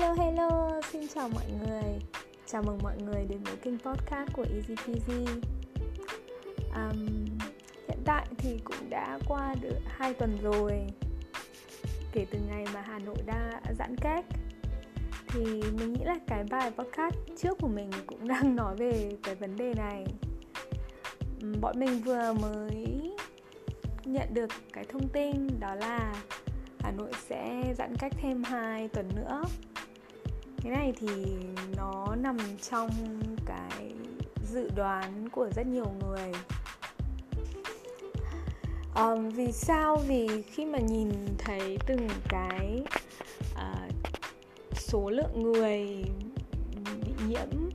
Hello hello, xin chào mọi người. Chào mừng mọi người đến với kênh podcast của Easy Peasy. Um, Hiện tại thì cũng đã qua được 2 tuần rồi. Kể từ ngày mà Hà Nội đã giãn cách Thì mình nghĩ là cái bài podcast trước của mình cũng đang nói về cái vấn đề này. Bọn mình vừa mới nhận được cái thông tin đó là Hà Nội sẽ giãn cách thêm 2 tuần nữa cái này thì nó nằm trong cái dự đoán của rất nhiều người. Um, vì sao? Vì khi mà nhìn thấy từng cái uh, số lượng người bị nhiễm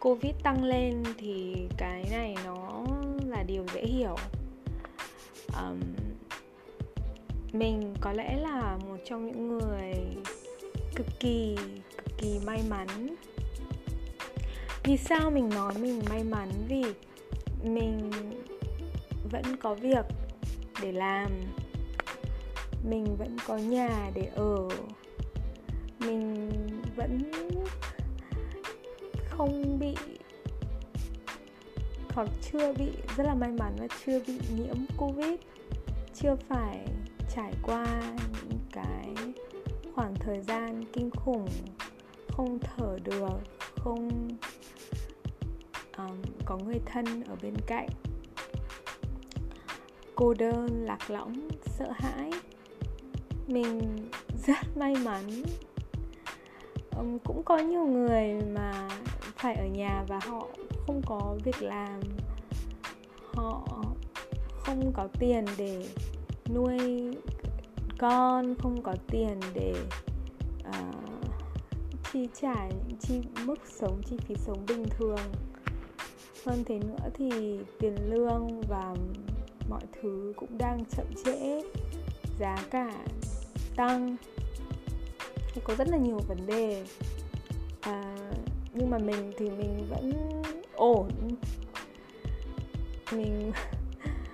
covid tăng lên thì cái này nó là điều dễ hiểu. Um, mình có lẽ là một trong những người cực kỳ kỳ may mắn. Vì sao mình nói mình may mắn? Vì mình vẫn có việc để làm. Mình vẫn có nhà để ở. Mình vẫn không bị, hoặc chưa bị, rất là may mắn và chưa bị nhiễm covid. Chưa phải trải qua những cái khoảng thời gian kinh khủng không thở được không um, có người thân ở bên cạnh. Cô đơn lạc lõng sợ hãi. Mình rất may mắn. Um, cũng có nhiều người mà phải ở nhà và họ không có việc làm. Họ không có tiền để nuôi con không có tiền để uh, chi trả những chi mức sống chi phí sống bình thường. Hơn thế nữa thì tiền lương và mọi thứ cũng đang chậm trễ giá cả tăng. Thì có rất là nhiều vấn đề. À, nhưng mà mình thì mình vẫn ổn. Mình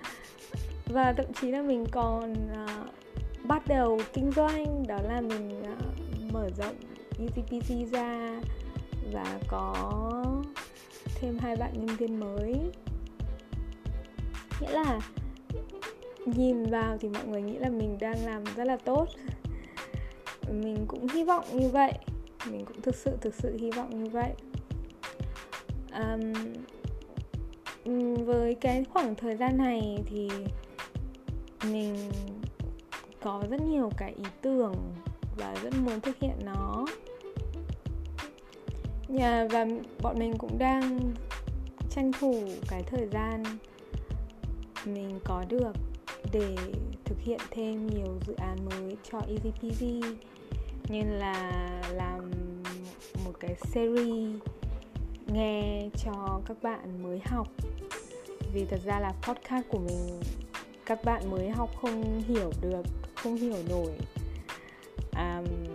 và thậm chí là mình còn uh, bắt đầu kinh doanh. Đó là mình uh, mở rộng EasyPC ra và có thêm hai bạn nhân viên mới. Nghĩa là nhìn vào thì mọi người nghĩ là mình đang làm rất là tốt. Mình cũng hy vọng như vậy. Mình cũng thực sự thực sự hy vọng như vậy. Um, với cái khoảng thời gian này thì mình có rất nhiều cái ý tưởng và rất muốn thực hiện nó nhà và bọn mình cũng đang tranh thủ cái thời gian mình có được để thực hiện thêm nhiều dự án mới cho EasyPG như là làm một cái series nghe cho các bạn mới học. Vì thật ra là podcast của mình các bạn mới học không hiểu được không hiểu nổi. Um,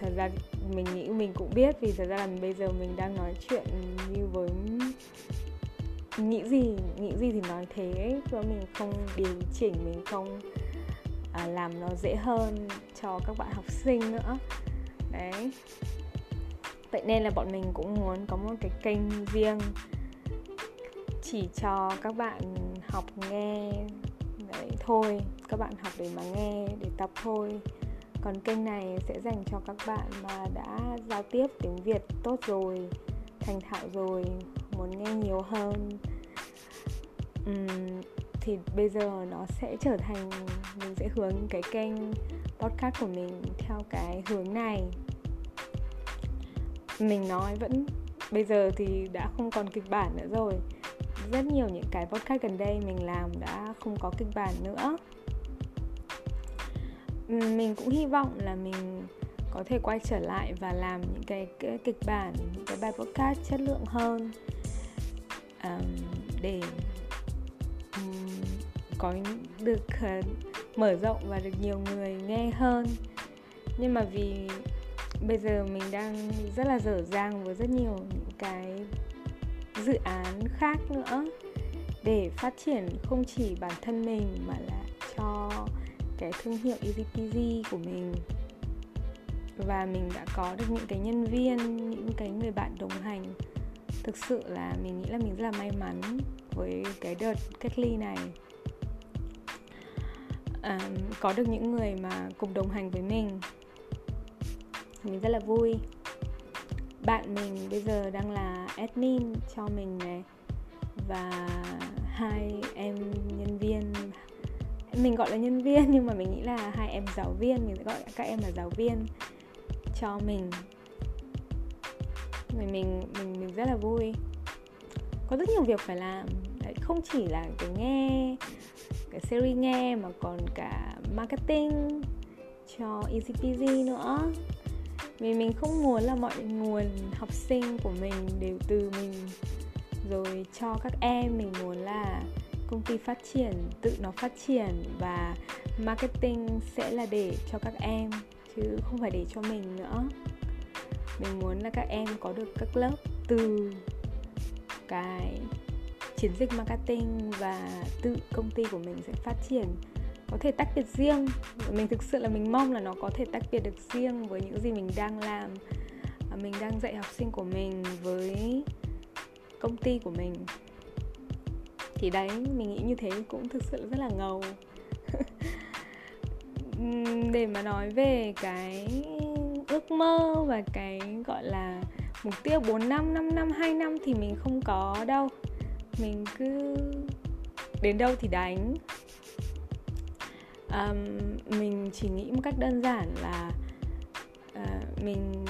thật ra mình nghĩ mình cũng biết vì thật ra là bây giờ mình đang nói chuyện như với nghĩ gì nghĩ gì thì nói thế và mình không điều chỉnh mình không à, làm nó dễ hơn cho các bạn học sinh nữa. Đấy. Vậy nên là bọn mình cũng muốn có một cái kênh riêng chỉ cho các bạn học nghe. Đấy thôi các bạn học để mà nghe để tập thôi còn kênh này sẽ dành cho các bạn mà đã giao tiếp tiếng việt tốt rồi thành thạo rồi muốn nghe nhiều hơn. Uhm, thì bây giờ nó sẽ trở thành mình sẽ hướng cái kênh podcast của mình theo cái hướng này. Mình nói vẫn bây giờ thì đã không còn kịch bản nữa rồi. Rất nhiều những cái podcast gần đây mình làm đã không có kịch bản nữa mình cũng hy vọng là mình có thể quay trở lại và làm những cái, cái kịch bản những cái bài podcast chất lượng hơn. Um, để um, có được uh, mở rộng và được nhiều người nghe hơn. Nhưng mà vì bây giờ mình đang rất là dở dang với rất nhiều những cái dự án khác nữa. Để phát triển không chỉ bản thân mình mà là cho cái thương hiệu EasyPG của mình. Và mình đã có được những cái nhân viên những cái người bạn đồng hành. Thực sự là mình nghĩ là mình rất là may mắn với cái đợt cách ly này. À, có được những người mà cùng đồng hành với mình. Mình rất là vui. Bạn mình bây giờ đang là admin cho mình này. Và hai em nhân viên mình gọi là nhân viên nhưng mà mình nghĩ là hai em giáo viên mình sẽ gọi các em là giáo viên cho mình. Mình mình mình mình rất là vui. Có rất nhiều việc phải làm. Đấy, không chỉ là cái nghe cái series nghe mà còn cả marketing cho EasyPG nữa. Vì mình không muốn là mọi nguồn học sinh của mình đều từ mình. Rồi cho các em mình muốn là ty phát triển, tự nó phát triển và marketing sẽ là để cho các em, chứ không phải để cho mình nữa. Mình muốn là các em có được các lớp từ cái chiến dịch marketing và tự công ty của mình sẽ phát triển. Có thể tách biệt riêng. Mình thực sự là mình mong là nó có thể tách biệt được riêng với những gì mình đang làm. À, mình đang dạy học sinh của mình với công ty của mình thì đấy mình nghĩ như thế cũng thực sự rất là ngầu. Để mà nói về cái ước mơ và cái gọi là mục tiêu 4 năm, 5 năm, 2 năm thì mình không có đâu. Mình cứ đến đâu thì đánh. Um, Mình chỉ nghĩ một cách đơn giản là uh, mình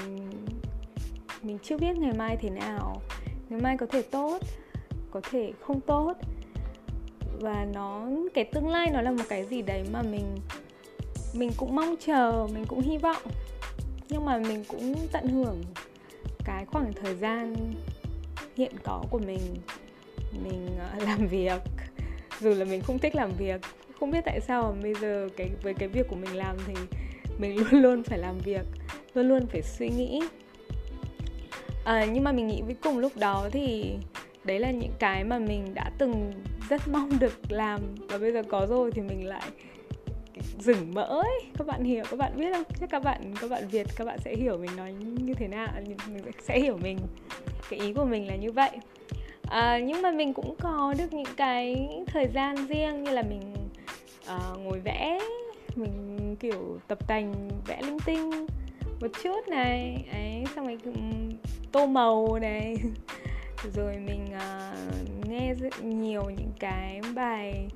mình chưa biết ngày mai thế nào. Ngày mai có thể tốt có thể không tốt và nó cái tương lai nó là một cái gì đấy mà mình mình cũng mong chờ mình cũng hy vọng. Nhưng mà mình cũng tận hưởng cái khoảng thời gian hiện có của mình mình ờ, làm việc. Dù là mình không thích làm việc không biết tại sao mà bây giờ cái với cái việc của mình làm thì mình luôn luôn phải làm việc luôn luôn phải suy nghĩ. À, nhưng mà mình nghĩ với cùng lúc đó thì đấy là những cái mà mình đã từng rất mong được làm và bây giờ có rồi thì mình lại rừng mỡ ấy. Các bạn hiểu các bạn biết không? Chắc các bạn các bạn việt các bạn sẽ hiểu mình nói như thế nào mình sẽ hiểu mình. Cái ý của mình là như vậy. À, nhưng mà mình cũng có được những cái thời gian riêng như là mình uh, ngồi vẽ mình kiểu tập tành vẽ linh tinh một chút này ấy xong rồi ừ, tô màu này. rồi mình uh, nghe rất nhiều những cái bài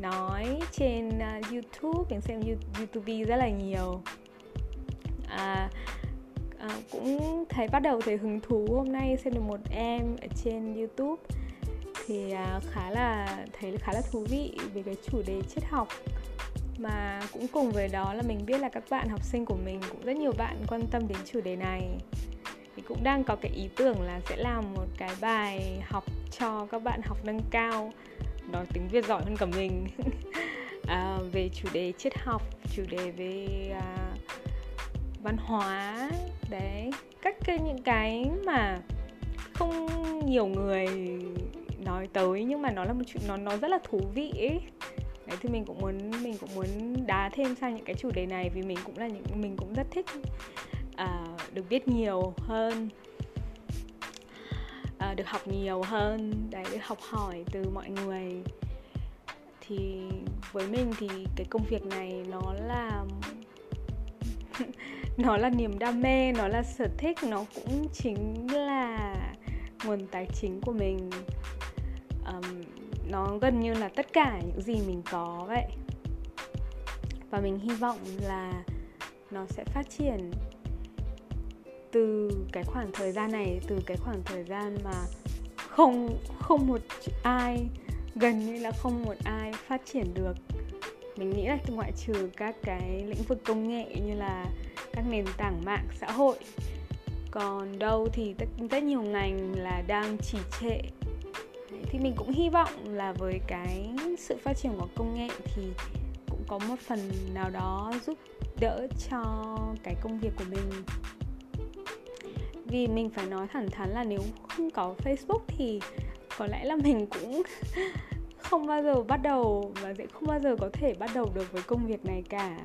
nói trên uh, YouTube mình xem YouTube rất là nhiều. À, à, cũng thấy bắt đầu thấy hứng thú hôm nay xem được một em ở trên YouTube thì à, khá là thấy khá là thú vị về cái chủ đề triết học. Mà cũng cùng với đó là mình biết là các bạn học sinh của mình cũng rất nhiều bạn quan tâm đến chủ đề này thì cũng đang có cái ý tưởng là sẽ làm một cái bài học cho các bạn học nâng cao nói tiếng việt giỏi hơn cả mình. À, về chủ đề triết học chủ đề về à, văn hóa. Đấy các cái những cái mà không nhiều người nói tới nhưng mà nó là một chuyện nó nó rất là thú vị ấy. Đấy thì mình cũng muốn mình cũng muốn đá thêm sang những cái chủ đề này vì mình cũng là những mình cũng rất thích uh, được biết nhiều hơn à, được học nhiều hơn. Đấy được học hỏi từ mọi người. Thì với mình thì cái công việc này nó là nó là niềm đam mê nó là sở thích nó cũng chính là nguồn tài chính của mình. Um, nó gần như là tất cả những gì mình có vậy. Và mình hy vọng là nó sẽ phát triển từ cái khoảng thời gian này từ cái khoảng thời gian mà không không một ai gần như là không một ai phát triển được. Mình nghĩ là ngoại trừ các cái lĩnh vực công nghệ như là các nền tảng mạng xã hội. Còn đâu thì rất, rất nhiều ngành là đang trì trệ. Thì mình cũng hy vọng là với cái sự phát triển của công nghệ thì cũng có một phần nào đó giúp đỡ cho cái công việc của mình vì mình phải nói thẳng thắn là nếu không có Facebook thì có lẽ là mình cũng không bao giờ bắt đầu và sẽ không bao giờ có thể bắt đầu được với công việc này cả.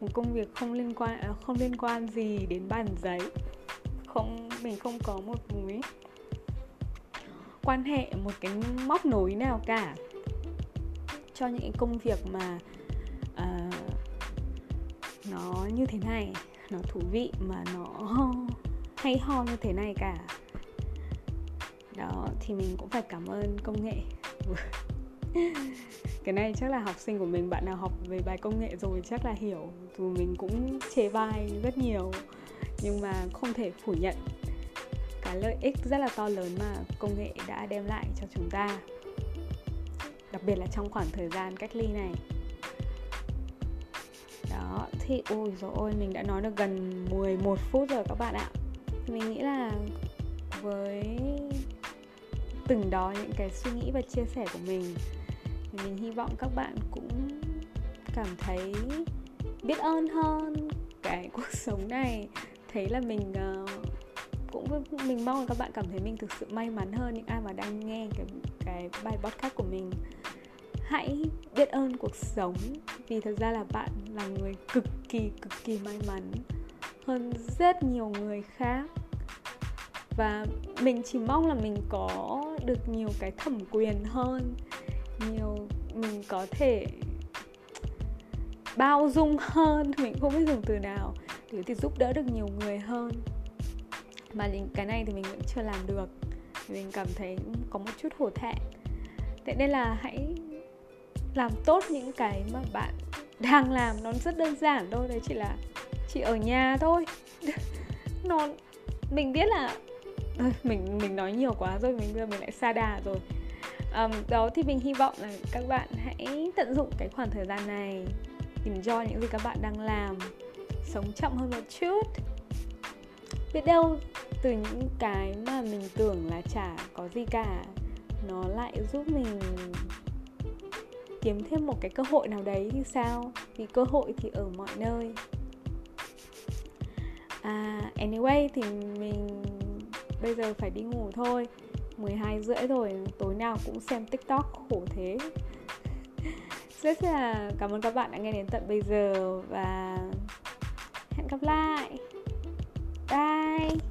Một công việc không liên quan ờ, không liên quan gì đến bàn giấy. Không mình không có một mối quan hệ một cái móc nối nào cả. Cho những công việc mà uh, nó như thế này nó thú vị mà nó hay ho như thế này cả. Đó, thì mình cũng phải cảm ơn công nghệ. Cái này chắc là học sinh của mình, bạn nào học về bài công nghệ rồi chắc là hiểu, dù mình cũng chê bai rất nhiều, nhưng mà không thể phủ nhận. Cái lợi ích rất là to lớn mà công nghệ đã đem lại cho chúng ta, đặc biệt là trong khoảng thời gian cách ly này. Đó, thì, ôi rồi ôi, mình đã nói được gần 11 phút rồi các bạn ạ mình nghĩ là với từng đó những cái suy nghĩ và chia sẻ của mình thì mình hy vọng các bạn cũng cảm thấy biết ơn hơn cái cuộc sống này. Thấy là mình uh, cũng mình mong là các bạn cảm thấy mình thực sự may mắn hơn những ai mà đang nghe cái cái bài podcast của mình. Hãy biết ơn cuộc sống vì thật ra là bạn là người cực kỳ cực kỳ may mắn hơn rất nhiều người khác. Và mình chỉ mong là mình có được nhiều cái thẩm quyền hơn. Nhiều, mình có thể bao dung hơn. Mình không biết dùng từ nào để thì giúp đỡ được nhiều người hơn. Mà cái này thì mình vẫn chưa làm được. Mình cảm thấy có một chút hổ thẹn. Thế nên là hãy làm tốt những cái mà bạn đang làm. Nó rất đơn giản thôi, đấy chỉ là chị ở nhà thôi. Nó mình biết là mình mình nói nhiều quá rồi mình giờ mình lại xa đà rồi. Um, đó thì mình hy vọng là các bạn hãy tận dụng cái khoảng thời gian này enjoy những gì các bạn đang làm sống chậm hơn một chút. Biết đâu từ những cái mà mình tưởng là chả có gì cả nó lại giúp mình kiếm thêm một cái cơ hội nào đấy thì sao? Vì cơ hội thì ở mọi nơi à anyway thì mình bây giờ phải đi ngủ thôi. 12 rưỡi rồi, tối nào cũng xem tiktok, khổ thế. Rất là cảm ơn các bạn đã nghe đến tận bây giờ và hẹn gặp lại. Bye.